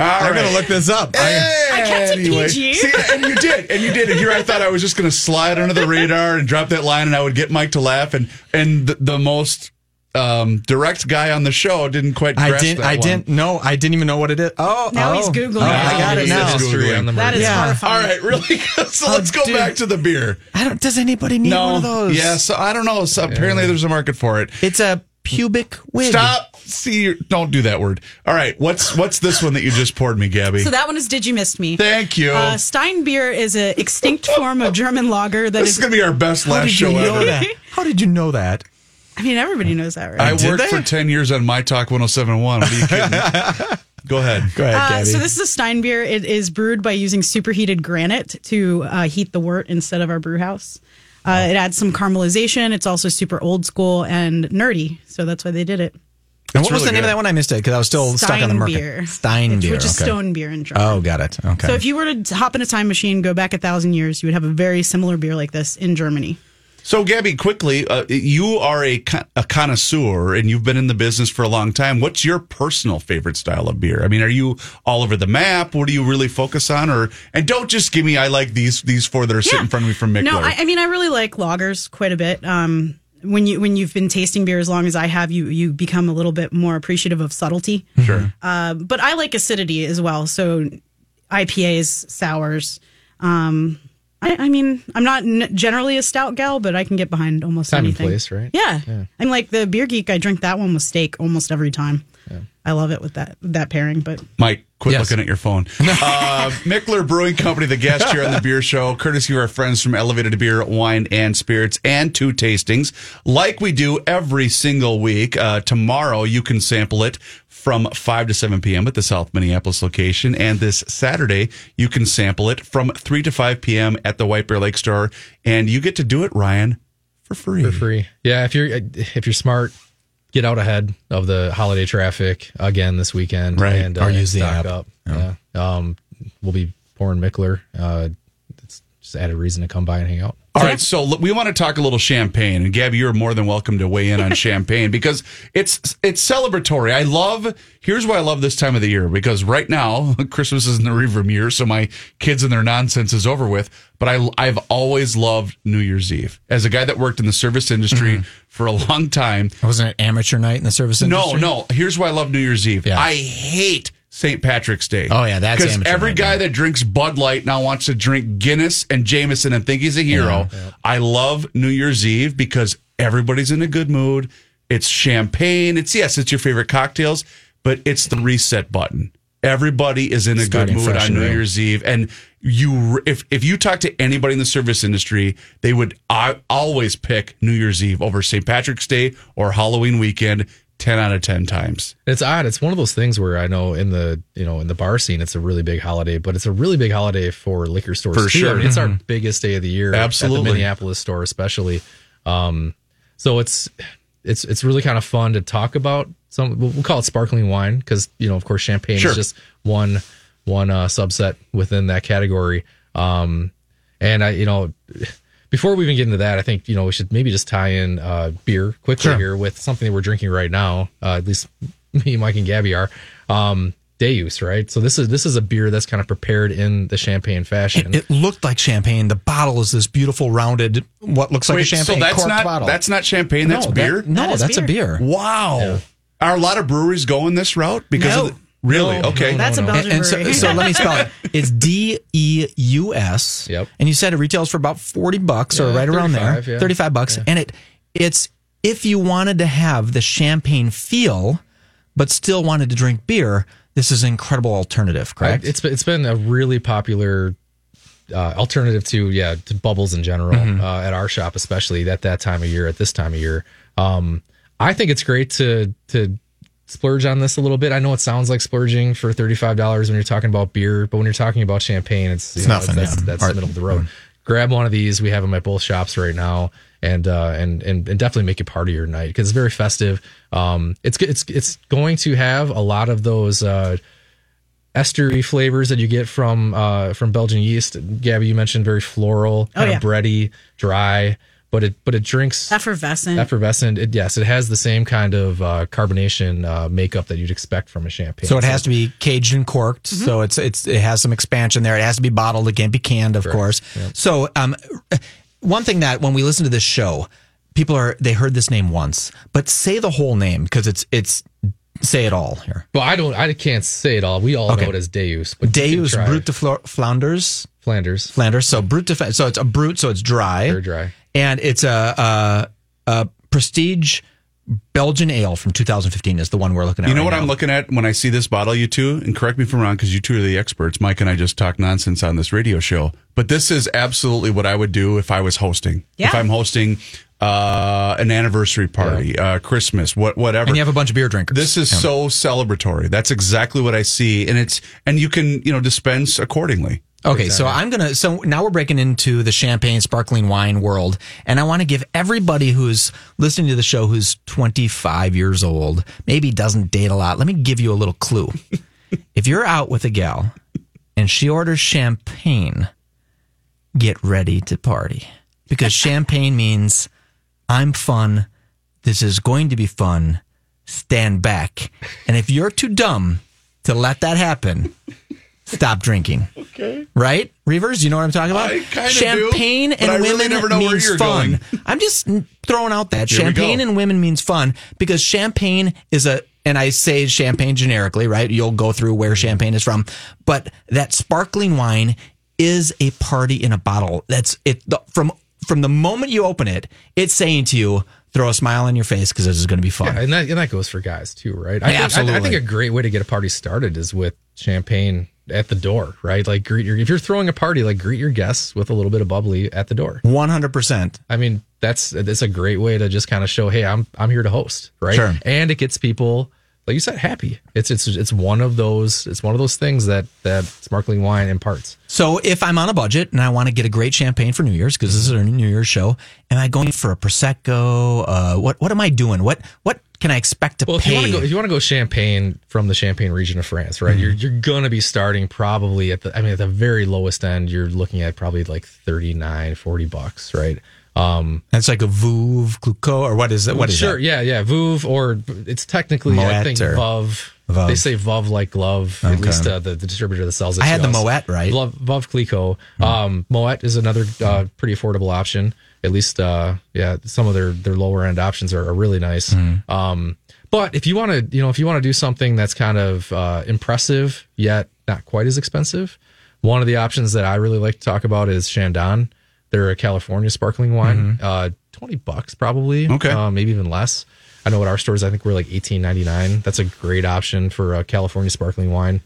I'm right. going to look this up. I kept it PG. See, and you did, and you did. And here I thought I was just going to slide under the radar and drop that line, and I would get Mike to laugh. And and the, the most um, direct guy on the show didn't quite. I didn't. that I one. didn't know. I didn't even know what it is. Oh, Now oh. he's Googling Oh. I got it He's now. just history on the That is Yeah. horrifying. All right, really? *laughs* so let's go dude. back to the beer. I don't. Does anybody need one of those? yeah. So I don't know. So apparently, there's a market for it. It's a pubic wig. Stop. See, don't do that word. All right. What's what's this one that you just poured me, Gabby? So that one is Did You Miss Me? Thank you. Uh, Stein beer is an extinct form of German lager that this is. is gonna be our best last show ever. that? *laughs* How did you know that? I mean, everybody knows that, right? I Did worked they? for 10 years on My Talk 1071. What are you kidding? *laughs* Go ahead. Go ahead, Uh, so this is a Stein beer. It is brewed by using superheated granite to uh, heat the wort instead of our brew house. Uh, It adds some caramelization. It's also super old school and nerdy, so that's why they did it. and what was really the name of that one? I missed it because I was still stuck on the market. beer. Stein beer. which is okay. stone beer in German. Oh, got it. Okay. So if you were to hop in a time machine, go back a thousand years, you would have a very similar beer like this in Germany. So, Gabby, quickly, uh, you are a, con- a connoisseur and you've been in the business for a long time. What's your personal favorite style of beer? I mean, are you all over the map? What do you really focus on? Or and don't just give me I like these these four that are sitting in front of me from Mikkeller. No, I, I mean I really like lagers quite a bit. Um, when you when you've been tasting beer as long as I have, you you become a little bit more appreciative of subtlety. sure. Uh, but I like acidity as well. So IPAs, sours. Um, I, I mean, I'm not n- generally a stout gal, but I can get behind almost Time and anything. place, right? Yeah. I'm like the beer geek. I drink that one with steak almost every time. I love it with that that pairing. But Mike, quit Yes. looking at your phone. *laughs* Uh, Mikkeller Brewing Company, the guest here on the beer show, courtesy of our friends from Elevated Beer, Wine, and Spirits, and two tastings, like we do every single week. Uh, tomorrow, you can sample it from 5 to 7 p.m. at the South Minneapolis location. And this Saturday, you can sample it from 3 to 5 p.m. at the White Bear Lake Store. And you get to do it, Ryan, for free. for free. Yeah, if you're if you're smart, get out ahead of the holiday traffic again this weekend, Right. And uh, Or use the app. up. Yeah. Um, we'll be pouring Mikkeller. Uh, just added reason to come by and hang out. All right, so we want to talk a little champagne, and Gabby, you're more than welcome to weigh in on *laughs* champagne because it's it's celebratory. I love. Here's why I love this time of the year because right now *laughs* Christmas is in the rearview mirror, so my kids and their nonsense is over with. But I I've always loved New Year's Eve as a guy that worked in the service industry mm-hmm. for a long time. Wasn't it amateur night in the service industry? No, no. Here's why I love New Year's Eve. Yeah. I hate St. Patrick's Day. Oh, yeah, that's because every night, guy yeah. that drinks Bud Light now wants to drink Guinness and Jameson and think he's a hero. I love New Year's Eve because everybody's in a good mood. It's champagne. It's yes, it's your favorite cocktails, but it's the reset button. Everybody is in a Starting good mood on New. Year's Eve, and you if if you talk to anybody in the service industry, they would uh, always pick New Year's Eve over St. Patrick's Day or Halloween weekend. Ten out of ten times. It's odd. It's one of those things where I know in the you know in the bar scene, it's a really big holiday, but it's a really big holiday for liquor stores For too. sure. I mean, it's our biggest day of the year, At Absolutely. the Minneapolis store, especially. Um, so it's it's it's really kind of fun to talk about. Some we'll we'll call it sparkling wine because you know, of course, champagne Sure. is just one one uh, subset within that category. Um, and I, you know, before we even get into that, I think you know we should maybe just tie in uh, beer quickly Sure. here with something that we're drinking right now. Uh, at least *laughs* me, Mike, and Gabby are. Um, Deus, right? So this is this is a beer that's kind of prepared in the champagne fashion. It looked like champagne. The bottle is this beautiful, rounded, what looks like a champagne so that's corked not bottle. that's not champagne. That's no, that- beer. no, That is that's a beer. beer. Wow. Are a lot of breweries going this route because No. of the, really? No, okay. no, That's a no. Belgian And, and so, so let me spell it. *laughs* It's D E U S. Yep. And you said it retails for about forty bucks or right around there, 35, yeah. thirty-five bucks. And it it's if you wanted to have the champagne feel, but still wanted to drink beer, this is an incredible alternative. Correct? I- it's been, it's been a really popular uh, alternative to yeah to bubbles in general Mm-hmm. uh, at our shop, especially at that time of year. At this time of year, um, I think it's great to to splurge on this a little bit. I know it sounds like splurging for thirty five dollars when you're talking about beer, but when you're talking about champagne, it's, you It's nothing, That's, yeah. that's Or- middle of the road. Grab one of these. We have them at both shops right now. And, uh, and and and definitely make it part of your night because it's very festive. Um, it's it's it's going to have a lot of those uh, estery flavors that you get from uh, from Belgian yeast. Gabby, you mentioned very floral, kind yeah. of bready, dry, but it but it drinks Effervescent. effervescent. It, yes, it has the same kind of uh, carbonation uh, makeup that you'd expect from a champagne. So it has to be caged and corked. Mm-hmm. So it's it's it has some expansion there. It has to be bottled. It can't be canned, of course. So um, one thing that when we listen to this show, people are they heard this name once, but say the whole name because it's it's say it all here. Well, I don't. I can't say it all. We all Okay. know it as Deus. But Deus try Brut de Flo- Flanders. Flanders. Flanders. So brut de, so it's a brut, so it's dry. Very dry. And it's a, a, a prestige Belgian ale from 2015 is the one we're looking at. You know right what now. I'm looking at when I see this bottle, you two, and correct me if I'm wrong, because you two are the experts. Mike and I just talk nonsense on this radio show, but this is absolutely what I would do if I was hosting. Yeah. If I'm hosting uh, an anniversary party, uh, Christmas, what whatever. And you have a bunch of beer drinkers. This is so celebratory. That's exactly what I see, and it's and you can you know dispense accordingly. Okay, so I'm gonna. So now we're breaking into the champagne sparkling wine world, and I want to give everybody who's listening to the show who's 25 years old, maybe doesn't date a lot. Let me give you a little clue. *laughs* if you're out with a gal and she orders champagne, get ready to party because *laughs* champagne means I'm fun. This is going to be fun. Stand back, and if you're too dumb to let that happen, stop drinking. Okay. Right? Reavers, you know what I'm talking about? I kinda do, Champagne but and I really women never know where means you're fun. going. I'm just throwing out that Here we champagne and women means fun because champagne is a and I say champagne generically, right? You'll go through where champagne is from, but that sparkling wine is a party in a bottle. That's it the, from from the moment you open it, it's saying to you, throw a smile on your face because this is going to be fun. Yeah, and that and that goes for guys too, right? I think, I- I, think a great way to get a party started is with champagne at the door, right? Like greet your if you're throwing a party, like greet your guests with a little bit of bubbly at the door. One hundred percent. I mean, that's that's a great way to just kind of show, hey, I'm I'm here to host, right? Sure. And it gets people like you said, happy. It's it's it's one of those it's one of those things that that sparkling wine imparts. So if I'm on a budget and I want to get a great champagne for New Year's because this is our New Year's show, am I going for a prosecco? Uh, what what am I doing? What what can I expect to Well, if you pay? want to go, if you want to go champagne from the Champagne region of France, right? You're you're gonna be starting probably at the, I mean, at the very lowest end, you're looking at probably like 39, 40 bucks, right? Um, It's like a Vouv, Clouquot, or what is it? What is sure, that? yeah, yeah, Vouv, or it's technically I Moet think or-. Veuve. They say Veuve like glove. At least uh, the, the distributor that sells it. I had the us. Moet, right? Hmm. Veuve, Veuve Clicquot. Um, Moet is another uh, pretty affordable option. At least, uh, yeah, some of their their lower end options are, are really nice. Hmm. Um, but if you want to, you know, if you want to do something that's kind of uh, impressive yet not quite as expensive, one of the options that I really like to talk about is Chandon. They're a California sparkling wine, uh, twenty bucks probably, Okay. uh, maybe even less. I know at our stores, I think we're like eighteen ninety nine. That's a great option for a California sparkling wine.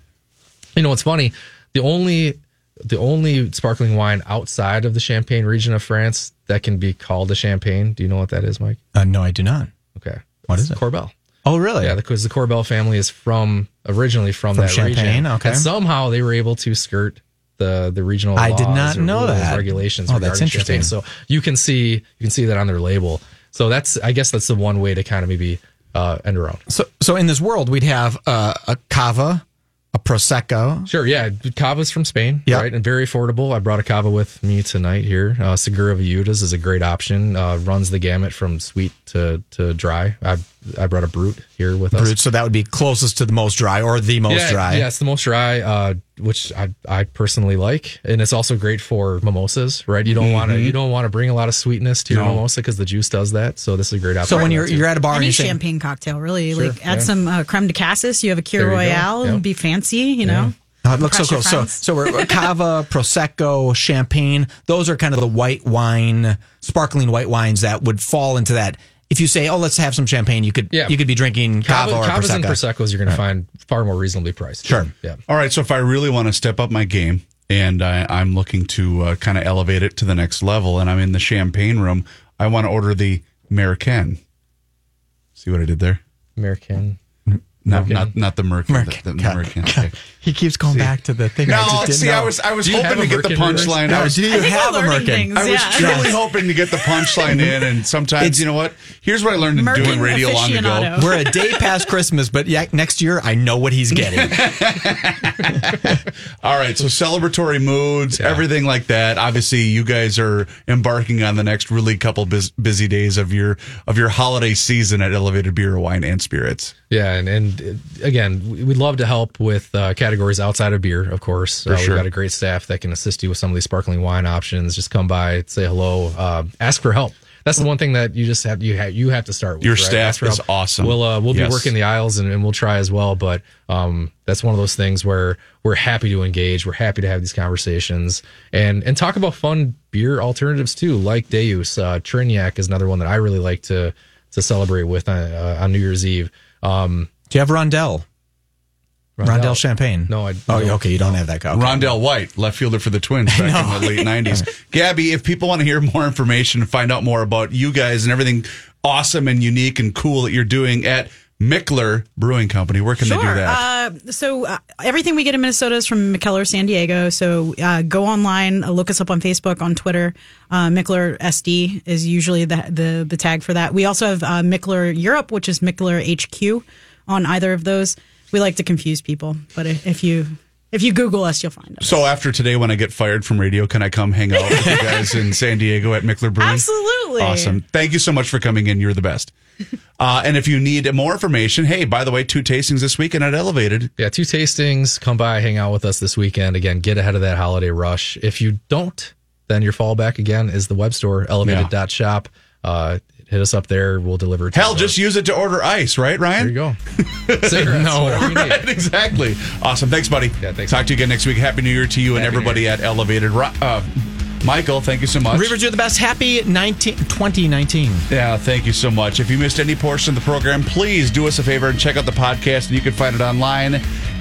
You know what's funny? The only the only sparkling wine outside of the Champagne region of France that can be called a champagne. Do you know what that is, Mike? Uh, no, I do not. Okay, What It's is it? Corbel. Oh, really? Yeah, because the Corbel family is from originally from, From that Champagne, region. okay. And somehow they were able to skirt the the regional. I did not know that. regulations. Oh, that's interesting. champagne. So you can see you can see that on their label. So that's I guess that's the one way to kind of maybe uh, end around. So, so in this world, we'd have uh, a cava, a prosecco. Sure, yeah. Cava's from Spain, Yeah. right? And very affordable. I brought a cava with me tonight here. Uh, Segura Viudas is a great option. Uh, runs the gamut from sweet to, to dry. I I brought a brute here with us. Brut, so that would be closest to the most dry or the most yeah, dry. Yeah, it's the most dry, uh, which I I personally like, and it's also great for mimosas, right? You don't want Mm-hmm. to you don't want to bring a lot of sweetness to your mimosa because the juice does that. So this is a great option. So when you're too. you're at a bar and Any you're saying, champagne cocktail, really. Sure, like add yeah. some uh, creme de cassis. You have a Kir There Royale yeah. and be fancy, you know. Oh, it looks so Impress your cool. So, friends. so we're cava, *laughs* prosecco, champagne. Those are kind of the white wine, sparkling white wines that would fall into that. If you say, "Oh, let's have some champagne," you could Yeah. you could be drinking cava, Cava, or Cavas and prosecco. proseccos you're going to find far more reasonably priced. Sure. Yeah. All right. So if I really want to step up my game and I, I'm looking to uh, kind of elevate it to the next level and I'm in the champagne room, I want to order the American. See what I did there? American. Not, not, not the Merkin. Merkin. The, the God. Merkin. Okay. He keeps going back to the thing. I No, just didn't see, know. I was I was hoping to get the punchline. No, I was, do you I have a Merkin? things. I was yeah. truly hoping to get the punchline in, and sometimes It's- you know what? Here's what I learned in Merkin doing radio long ago. We're a day past Christmas, but yeah, next year I know what he's getting. *laughs* *laughs* All right, so celebratory moods, everything like that. Obviously, you guys are embarking on the next really couple bus- busy days of your of your holiday season at Elevated Beer, Wine, and Spirits. Yeah, and, and again, we- we'd love to help with uh, categories outside of beer, of course. Uh, sure. We've got a great staff that can assist you with some of these sparkling wine options. Just come by, say hello, uh, ask for help. That's the one thing that you just have you have you have to start with. Your right? staff is help. awesome. We'll uh, we'll Yes. be working the aisles and, and we'll try as well. But um, that's one of those things where we're happy to engage. We're happy to have these conversations and and talk about fun beer alternatives too, like Deus. Uh, Trignac is another one that I really like to to celebrate with uh, uh, on New Year's Eve. Um, Do you have Rondell? Rondell Champagne? No, I Oh, don't. okay. You don't have that. Okay. Rondell White, left fielder for the Twins back in the late '90s. *laughs* Gabby, if people want to hear more information and find out more about you guys and everything awesome and unique and cool that you're doing at Mikkeller Brewing Company, where can they do that? Uh, so uh, everything we get in Minnesota is from Mikkeller San Diego. So uh, go online, uh, look us up on Facebook, on Twitter. Uh, Mikkeller SD is usually the, the the tag for that. We also have uh, Mikkeller Europe, which is Mikkeller HQ on either of those. We like to confuse people, but if if you if you Google us, you'll find us. So after today, when I get fired from radio, can I come hang out with you *laughs* guys in San Diego at Mikkeller Brewing? Absolutely. Awesome. Thank you so much for coming in. You're the best. Uh, and if you need more information, hey, by the way, two tastings this weekend at Elevated. Yeah, two tastings. Come by, hang out with us this weekend. Again, get ahead of that holiday rush. If you don't, then your fallback again is the web store, elevated.shop. Uh, hit us up there. We'll deliver. To Hell, just use it to order ice, right, Ryan? there you go. *laughs* Cigarettes, No. whatever you need. Right, exactly. Awesome. Thanks, buddy. Yeah, thanks. Talk to you again next week. Happy New Year to you and Happy New everybody at Elevated. Uh, Michael, thank you so much. Reavers, you're the best. Happy 19, 2019. Yeah, thank you so much. If you missed any portion of the program, please do us a favor and check out the podcast. And you can find it online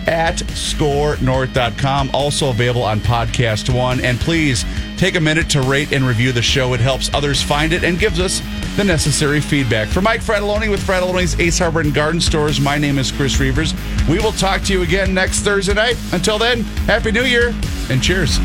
at scorenorth.com. Also available on Podcast One. And please take a minute to rate and review the show. It helps others find it and gives us the necessary feedback. For Mike Fratallone with Fratallone's Ace Hardware and Garden Stores, my name is Chris Reavers. We will talk to you again next Thursday night. Until then, Happy New Year and cheers.